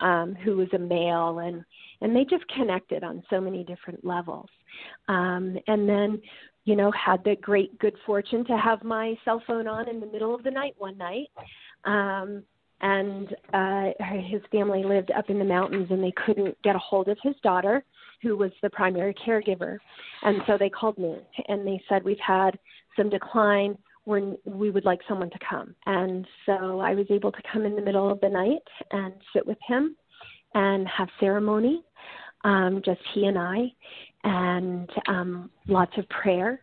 um, who was a male, and and they just connected on so many different levels. Um, and then, you know, had the great good fortune to have my cell phone on in the middle of the night one night. Um, and uh, his family lived up in the mountains and they couldn't get a hold of his daughter who was the primary caregiver and so they called me and they said we've had some decline when we would like someone to come. And so I was able to come in the middle of the night and sit with him and have ceremony, um, just he and I, and um, lots of prayer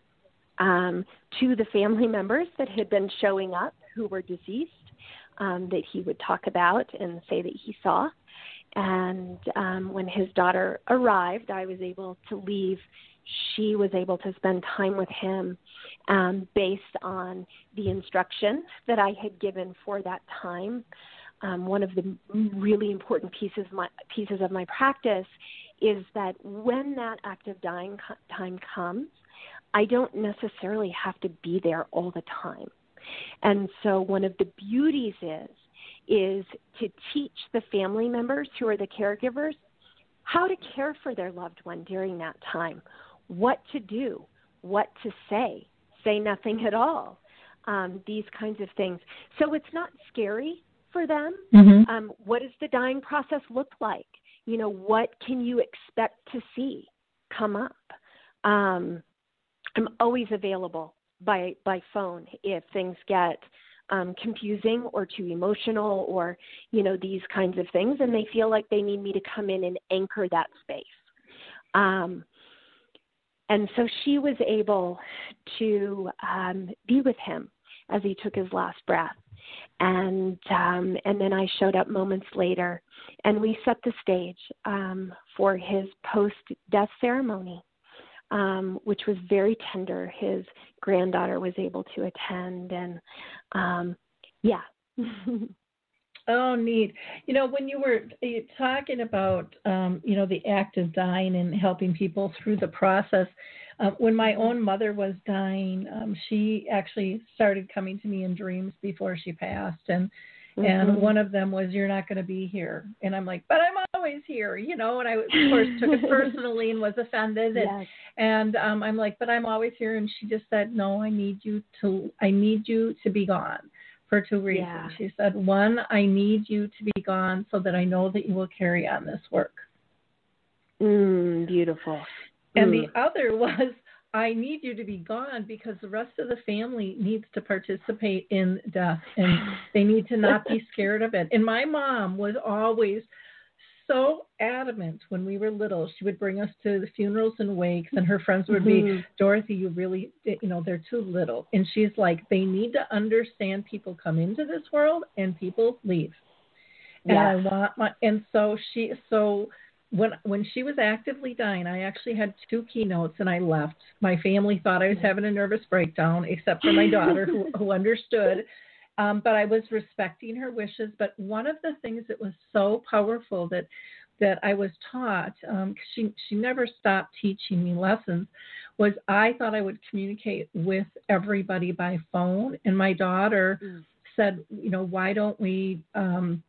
um, to the family members that had been showing up who were deceased um, that he would talk about and say that he saw. And um, when his daughter arrived, I was able to leave she was able to spend time with him um, based on the instruction that I had given for that time. Um, one of the really important pieces my, pieces of my practice is that when that active dying time comes, I don't necessarily have to be there all the time. And so one of the beauties is is to teach the family members who are the caregivers how to care for their loved one during that time what to do, what to say, say nothing at all, um, these kinds of things. So it's not scary for them. Mm-hmm. Um, what does the dying process look like? You know, what can you expect to see come up? Um, I'm always available by by phone if things get um, confusing or too emotional or you know these kinds of things, and they feel like they need me to come in and anchor that space. Um, and so she was able to um, be with him as he took his last breath. And um, and then I showed up moments later, and we set the stage um, for his post-death ceremony, um, which was very tender. His granddaughter was able to attend, and um, yeah.
Oh, neat. You know, when you were talking about, um, you know, the act of dying and helping people through the process, uh, when my own mother was dying, um, she actually started coming to me in dreams before she passed, and mm-hmm. and one of them was, "You're not going to be here," and I'm like, "But I'm always here," you know. And I of course took it personally and was offended, and yes. and um, I'm like, "But I'm always here," and she just said, "No, I need you to, I need you to be gone." for two reasons. Yeah. She said, one, I need you to be gone so that I know that you will carry on this work.
Mm, beautiful.
And mm. the other was, I need you to be gone because the rest of the family needs to participate in death and they need to not be scared of it. And my mom was always so adamant when we were little. She would bring us to the funerals and wakes, and her friends would mm-hmm. be, Dorothy, you really, you know, they're too little. And she's like, they need to understand people come into this world and people leave. And yes. I want my, and so she, so when when she was actively dying, I actually had two keynotes and I left. My family thought I was having a nervous breakdown, except for my daughter who, who understood um, but I was respecting her wishes. But one of the things that was so powerful that that I was taught, um, she she never stopped teaching me lessons, was I thought I would communicate with everybody by phone, and my daughter mm. said, you know, why don't we um,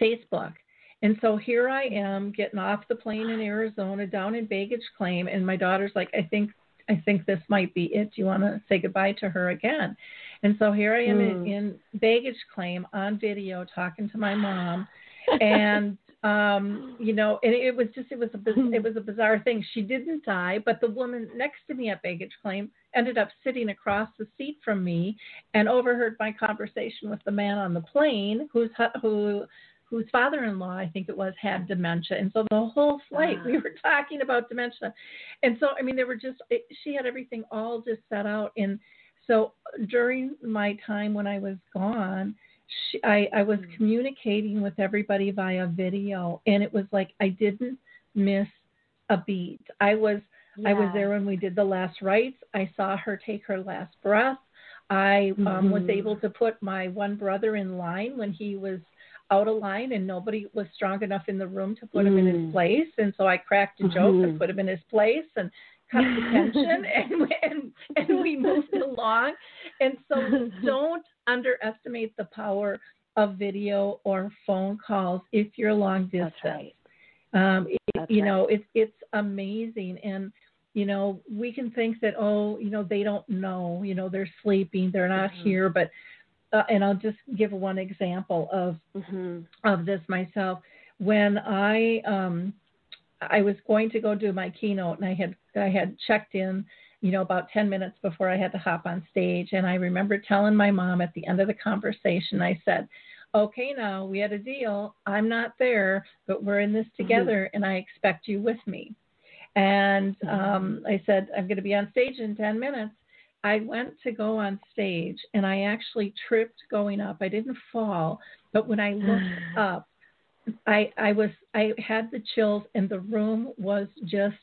Facebook? And so here I am getting off the plane in Arizona down in baggage claim, and my daughter's like, I think I think this might be it. Do you want to say goodbye to her again? And so here I am mm. in, hmm. in baggage claim on video talking to my mom, and um, you know, and it was just it was a it was a bizarre thing. She didn't die, but the woman next to me at baggage claim ended up sitting across the seat from me and overheard my conversation with the man on the plane who's who whose father-in-law I think it was had dementia, and so the whole flight we were talking about dementia, and so I mean there were just it, she had everything all just set out, and so during my time when I was gone, she, I, I was mm. communicating with everybody via video, and it was like I didn't miss a beat. I was yeah. I was there when we did the last rites. I saw her take her last breath. I um, mm-hmm. was able to put my one brother in line when he was out of line and nobody was strong enough in the room to put mm. him in his mm. place. And so I cracked a joke mm-hmm. and put him in his place and cut the tension and, and, and we moved along. And so don't underestimate the power of video or phone calls if you're long distance.
Right.
Um, it, you right. know, it's it's amazing, and you know we can think that oh, you know they don't know, you know they're sleeping, they're not mm-hmm. here, but uh, and I'll just give one example of mm-hmm. of this myself. When I um, I was going to go do my keynote, and I had I had checked in, you know, about ten minutes before I had to hop on stage, and I remember telling my mom at the end of the conversation, I said. Okay, now we had a deal. I'm not there, but we're in this mm-hmm. together, mm-hmm. and I expect you with me. And mm-hmm. um, I said, I'm going to be on stage in 10 minutes. I went to go on stage and I actually tripped going up. I didn't fall, but when I looked up, I I was I had the chills and the room was just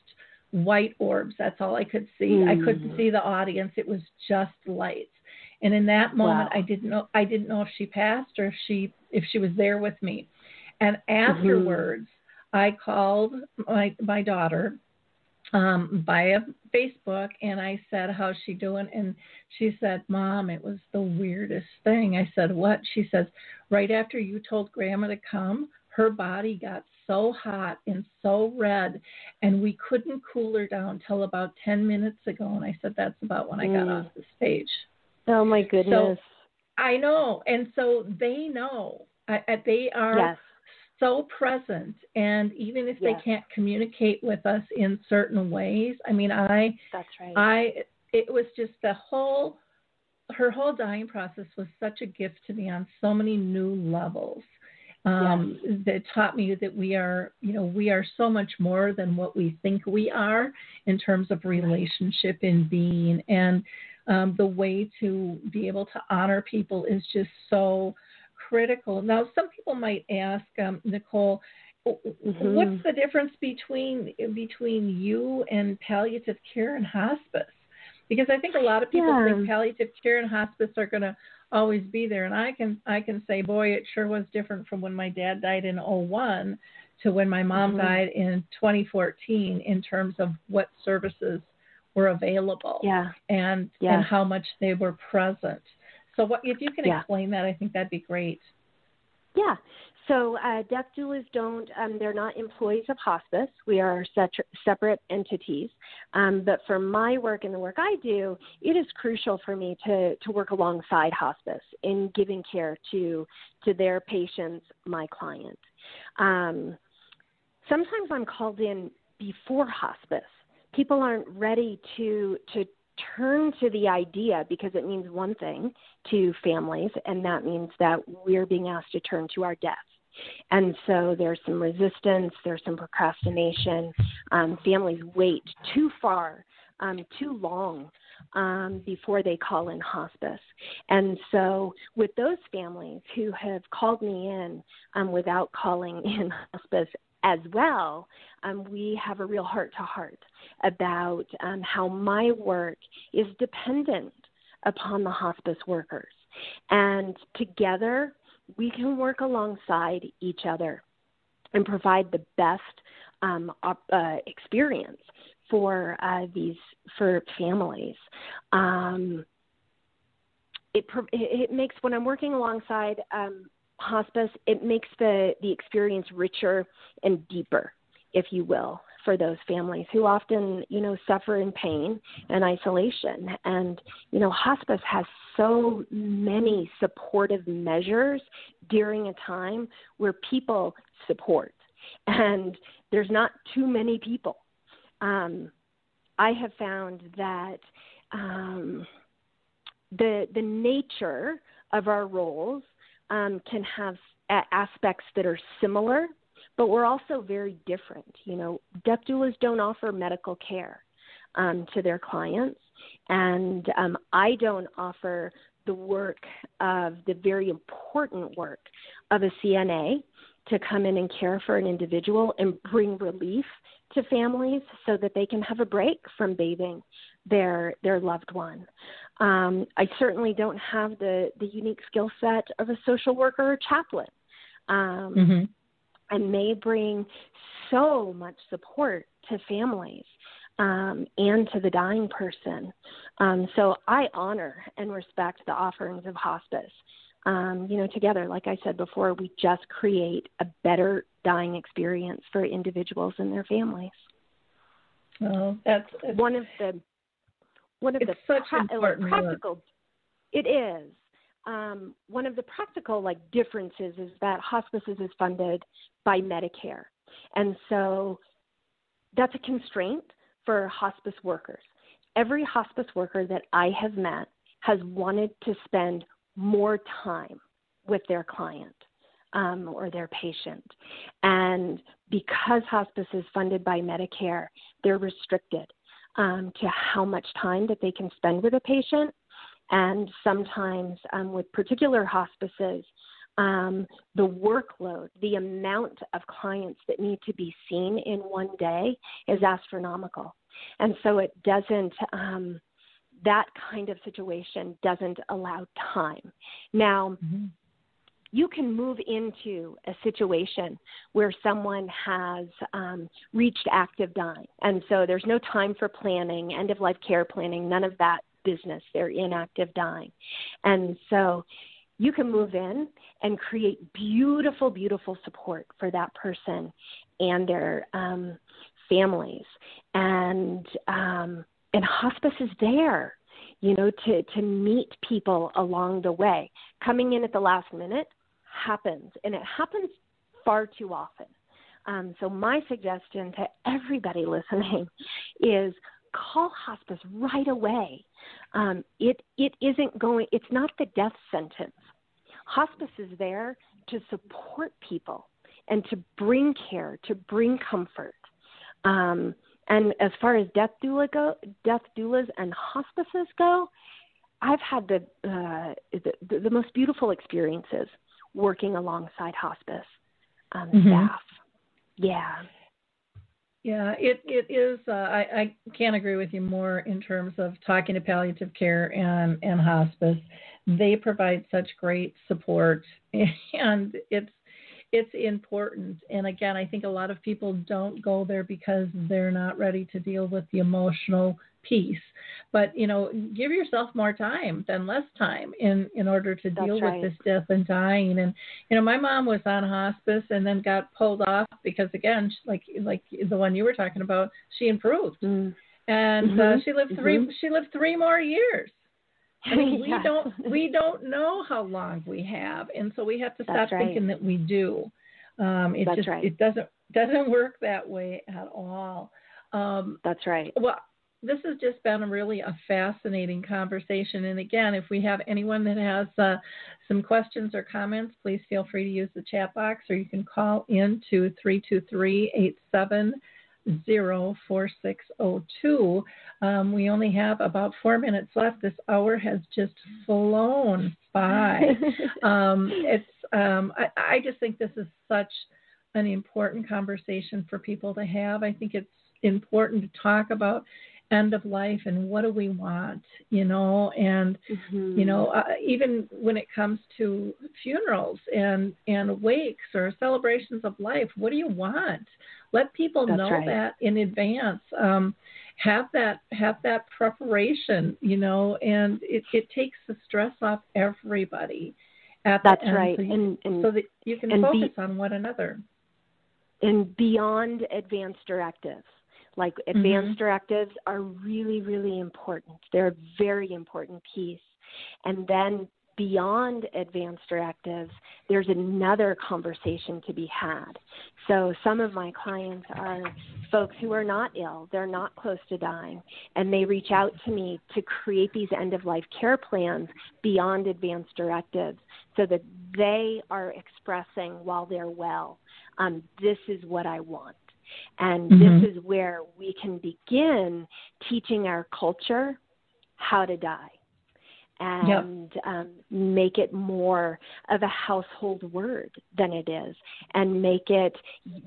white orbs. That's all I could see. Mm. I couldn't see the audience. It was just lights. And in that moment wow. I didn't know I didn't know if she passed or if she if she was there with me. And afterwards mm-hmm. I called my my daughter um, via Facebook, and I said, "How's she doing?" And she said, "Mom, it was the weirdest thing." I said, "What?" She says, "Right after you told Grandma to come, her body got so hot and so red, and we couldn't cool her down till about ten minutes ago." And I said, "That's about when I got mm. off the stage."
Oh my goodness!
So, I know, and so they know. I, I, they are.
Yes
so present and even if yes. they can't communicate with us in certain ways i mean i
that's right
i it was just the whole her whole dying process was such a gift to me on so many new levels um, yes. that taught me that we are, you know, we are so much more than what we think we are in terms of relationship and being. And um, the way to be able to honor people is just so critical. Now, some people might ask, um, Nicole, mm-hmm. what's the difference between between you and palliative care and hospice? Because I think a lot of people yeah. think palliative care and hospice are going to always be there, and I can I can say, boy, it sure was different from when my dad died in 01 to when my mom mm-hmm. died in 2014 in terms of what services were available
yeah.
and
yeah.
and how much they were present. So what if you can yeah. explain that, I think that'd be great.
Yeah. So uh, death doulas don't, um, they're not employees of hospice. We are separate entities. Um, but for my work and the work I do, it is crucial for me to, to work alongside hospice in giving care to, to their patients, my clients. Um, sometimes I'm called in before hospice. People aren't ready to, to turn to the idea because it means one thing to families, and that means that we're being asked to turn to our death. And so there's some resistance, there's some procrastination. Um, families wait too far, um, too long um, before they call in hospice. And so, with those families who have called me in um, without calling in hospice as well, um, we have a real heart to heart about um, how my work is dependent upon the hospice workers. And together, we can work alongside each other and provide the best um, op- uh, experience for uh, these for families. Um, it, it makes when I'm working alongside um, hospice, it makes the the experience richer and deeper, if you will, for those families who often, you know, suffer in pain and isolation. And, you know, hospice has so many supportive measures during a time where people support. And there's not too many people. Um, I have found that um, the the nature of our roles um, can have aspects that are similar but we're also very different. You know, death doulas don't offer medical care um, to their clients, and um, I don't offer the work of the very important work of a CNA to come in and care for an individual and bring relief to families so that they can have a break from bathing their their loved one. Um, I certainly don't have the the unique skill set of a social worker or chaplain. Um, mm-hmm and may bring so much support to families um, and to the dying person. Um, so I honor and respect the offerings of hospice. Um, you know, together, like I said before, we just create a better dying experience for individuals and their families.
Oh, that's
one of the one of the
such pra- important
practical. Work. It is, um, one of the practical like differences is that hospices is funded by Medicare, and so that's a constraint for hospice workers. Every hospice worker that I have met has wanted to spend more time with their client um, or their patient, and because hospice is funded by Medicare, they're restricted um, to how much time that they can spend with a patient and sometimes um, with particular hospices, um, the workload, the amount of clients that need to be seen in one day is astronomical. And so it doesn't, um, that kind of situation doesn't allow time. Now, mm-hmm. You can move into a situation where someone has um, reached active dying. And so there's no time for planning, end of life care planning, none of that business. They're in active dying. And so you can move in and create beautiful, beautiful support for that person and their um, families. And um, and hospice is there, you know, to to meet people along the way. Coming in at the last minute happens, and it happens far too often. Um, so my suggestion to everybody listening is call hospice right away. Um, it it isn't going. It's not the death sentence. Hospice is there to support people and to bring care, to bring comfort. Um, and as far as death doula go, death doulas and hospices go, I've had the, uh, the the most beautiful experiences working alongside hospice um, mm-hmm. staff. Yeah.
Yeah, it it is. Uh, I I can't agree with you more in terms of talking to palliative care and and hospice. They provide such great support, and it's it's important. And again, I think a lot of people don't go there because they're not ready to deal with the emotional piece. But you know, give yourself more time than less time in in order to deal
right.
with this death and dying. And you know, my mom was on hospice and then got pulled off because again, like like the one you were talking about, she improved.
Mm.
And uh, mm-hmm. uh, she lived 3 mm-hmm. she lived three more years. I mean, we
yeah.
don't we don't know how long we have, and so we have to
stop
right. thinking that we do. Um, it
That's
just
right.
it doesn't doesn't work that way at all. Um,
That's right.
Well, this has just been a really a fascinating conversation. And again, if we have anyone that has uh, some questions or comments, please feel free to use the chat box, or you can call in to three two three eight seven. 4602. Um, we only have about four minutes left. This hour has just flown by. um, it's um, I, I just think this is such an important conversation for people to have. I think it's important to talk about end of life and what do we want you know? And
mm-hmm.
you know uh, even when it comes to funerals and and wakes or celebrations of life what do you want? Let people
That's
know
right.
that in advance um, have that have that preparation you know? And it, it takes the stress off everybody at
That's
the end
right.
so, you,
and, and,
so that you can focus be, on one another.
and beyond advanced directives like
mm-hmm.
advanced
mm-hmm.
directives are really, really important. They're a very important piece. And then beyond advanced directives, there's another conversation to be had. So some of my clients are folks who are not ill, they're not close to dying, and they reach out to me to create these end of life care plans beyond advanced directives so that they are expressing while they're well, um, this is what I want. And
mm-hmm.
this is where we can begin teaching our culture how to die and
yep.
um, make it more of a household word than it is, and make it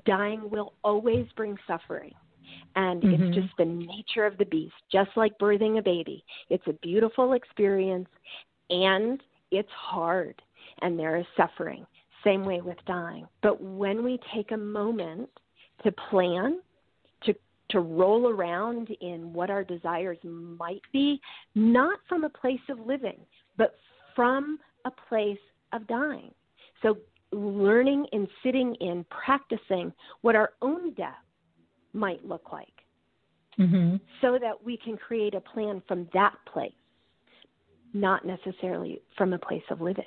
dying will always bring suffering. And
mm-hmm.
it's just the nature of the beast, just like birthing a baby. It's a beautiful experience and it's hard and there is suffering. Same way with dying. But when we take a moment to plan, to to roll around in what our desires might be, not from a place of living, but from a place of dying. So learning and sitting in practicing what our own death might look like.
Mm-hmm.
So that we can create a plan from that place, not necessarily from a place of living.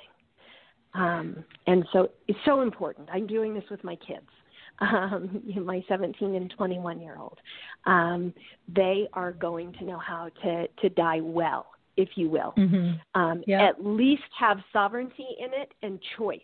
Um, and so it's so important. I'm doing this with my kids um, my 17 and 21 year old, um, they are going to know how to, to die well, if you will.
Mm-hmm.
Um,
yeah.
At least have sovereignty in it and choice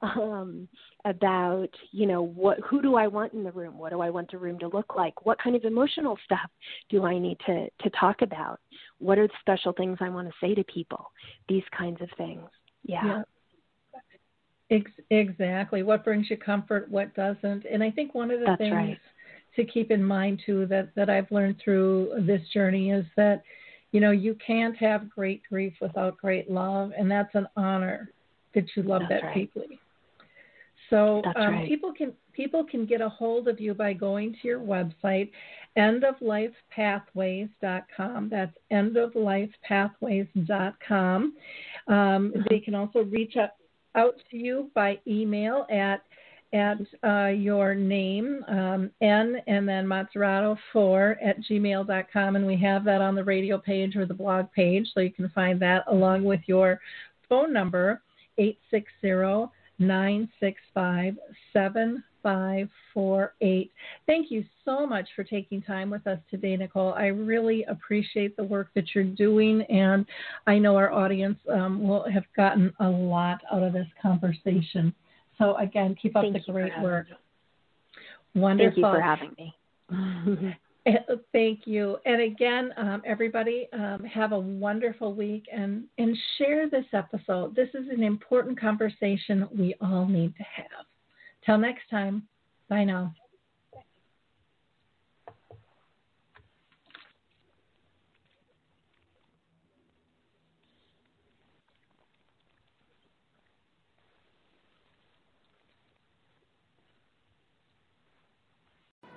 um, about you know what who do I want in the room? What do I want the room to look like? What kind of emotional stuff do I need to to talk about? What are the special things I want to say to people? These kinds of things. Yeah.
yeah. Ex- exactly. What brings you comfort, what doesn't. And I think one of the
That's
things
right.
to keep in mind too that, that I've learned through this journey is that, you know, you can't have great grief without great love, and that's an honor that you love
that's
that
right.
deeply. So um,
right.
people can people can get a hold of you by going to your website, endoflifepathways.com. That's endoflifepathways.com. Um, they can also reach out out to you by email at at uh, your name, um, N, and then Matarazzo4 at gmail.com. And we have that on the radio page or the blog page, so you can find that along with your phone number, 860 965 7548. Thank you so much for taking time with us today, Nicole. I really appreciate the work that you're doing, and I know our audience um, will have gotten a lot out of this conversation. So again, keep up
Thank
the great work.
Me.
Wonderful.
Thank you for having me.
Thank you. And again, um, everybody, um, have a wonderful week and, and share this episode. This is an important conversation we all need to have. Till next time, bye now.